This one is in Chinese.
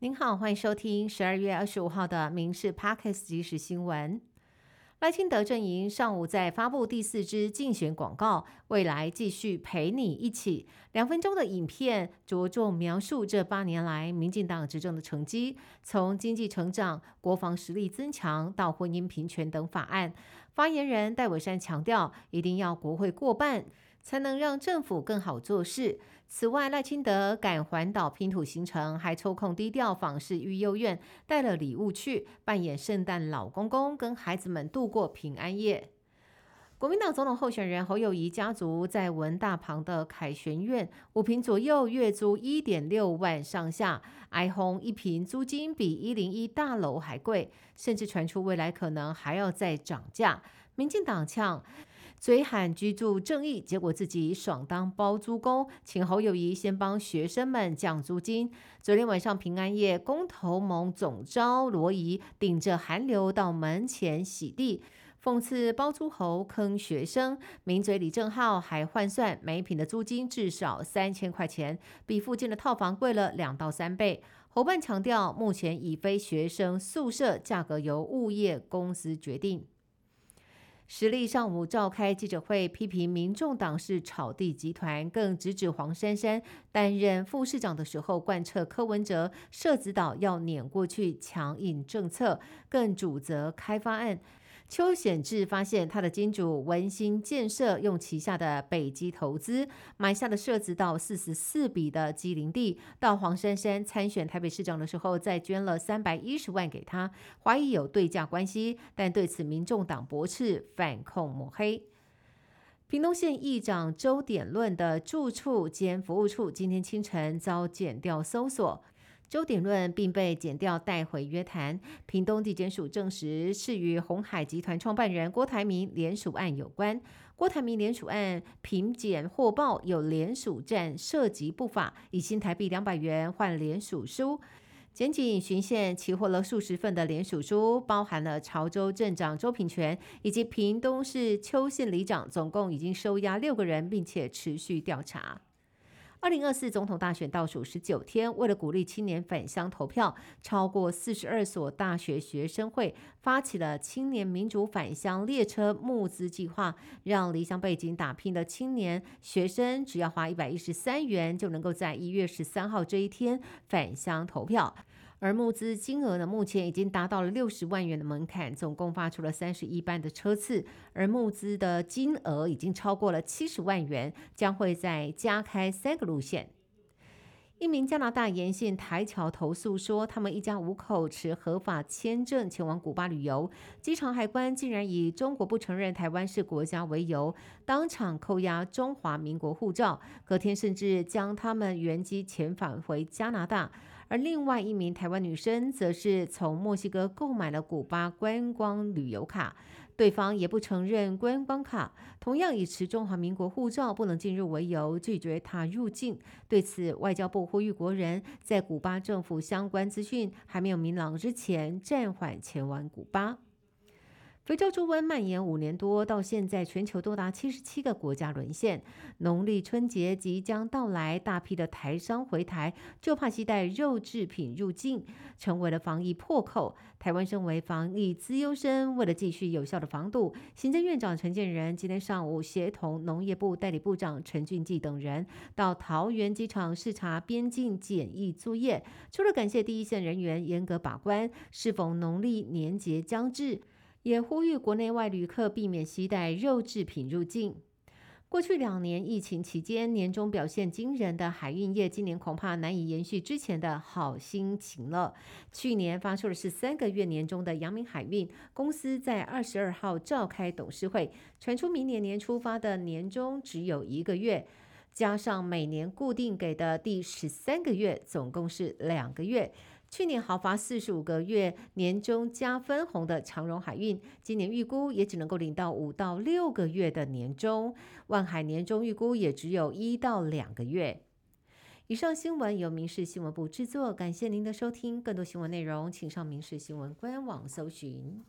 您好，欢迎收听十二月二十五号的《民事 Parkes 即时新闻》。赖清德阵营上午在发布第四支竞选广告，未来继续陪你一起。两分钟的影片着重描述这八年来民进党执政的成绩，从经济成长、国防实力增强到婚姻平权等法案。发言人戴伟山强调，一定要国会过半。才能让政府更好做事。此外，赖清德赶环岛拼图行程，还抽空低调访视育幼院，带了礼物去扮演圣诞老公公，跟孩子们度过平安夜。国民党总统候选人侯友谊家族在文大旁的凯旋苑五平左右，月租一点六万上下，哀轰一平租金比一零一大楼还贵，甚至传出未来可能还要再涨价。民进党呛。嘴喊居住正义，结果自己爽当包租公，请侯友谊先帮学生们降租金。昨天晚上平安夜，公投盟总招罗仪顶着寒流到门前洗地，讽刺包租侯坑学生。名嘴李正浩还换算每平的租金至少三千块钱，比附近的套房贵了两到三倍。侯办强调，目前已非学生宿舍价格由物业公司决定。实力上午召开记者会，批评民众党是炒地集团，更直指黄珊珊担任副市长的时候贯彻柯文哲设子岛要撵过去强硬政策，更主责开发案。邱显志发现他的金主文心建设用旗下的北基投资买下的社子岛四十四笔的基林地，到黄珊珊参选台北市长的时候再捐了三百一十万给他，怀疑有对价关系，但对此民众党驳斥反控抹黑。屏东县议长周典论的住处兼服务处今天清晨遭剪掉搜索。周鼎论并被剪掉带回约谈。屏东地检署证实，是与红海集团创办人郭台铭联署案有关。郭台铭联署案评检获报有联署站涉及不法，以新台币两百元换联署书。检警巡线起获了数十份的联署书，包含了潮州镇长周品全以及屏东市邱县里长，总共已经收押六个人，并且持续调查。二零二四总统大选倒数十九天，为了鼓励青年返乡投票，超过四十二所大学学生会发起了青年民主返乡列车募资计划，让离乡背景打拼的青年学生只要花一百一十三元，就能够在一月十三号这一天返乡投票。而募资金额呢，目前已经达到了六十万元的门槛，总共发出了三十一班的车次，而募资的金额已经超过了七十万元，将会再加开三个路线。一名加拿大沿线台侨投诉说，他们一家五口持合法签证前往古巴旅游，机场海关竟然以中国不承认台湾是国家为由，当场扣押中华民国护照，隔天甚至将他们原机遣返回加拿大。而另外一名台湾女生，则是从墨西哥购买了古巴观光旅游卡，对方也不承认观光卡，同样以持中华民国护照不能进入为由，拒绝她入境。对此，外交部呼吁国人在古巴政府相关资讯还没有明朗之前，暂缓前往古巴。非洲猪瘟蔓延五年多，到现在全球多达七十七个国家沦陷。农历春节即将到来，大批的台商回台，就怕携带肉制品入境，成为了防疫破口。台湾身为防疫资优生，为了继续有效的防堵，行政院长陈建仁今天上午协同农业部代理部长陈俊记等人，到桃园机场视察边境检疫作业。除了感谢第一线人员严格把关，是否农历年节将至？也呼吁国内外旅客避免携带肉制品入境。过去两年疫情期间，年终表现惊人的海运业，今年恐怕难以延续之前的好心情了。去年发出的是三个月年终的阳明海运公司，在二十二号召开董事会，传出明年年初发的年终只有一个月，加上每年固定给的第十三个月，总共是两个月。去年豪华四十五个月年终加分红的长荣海运，今年预估也只能够领到五到六个月的年终。万海年终预估也只有一到两个月。以上新闻由民事新闻部制作，感谢您的收听。更多新闻内容，请上民事新闻官网搜寻。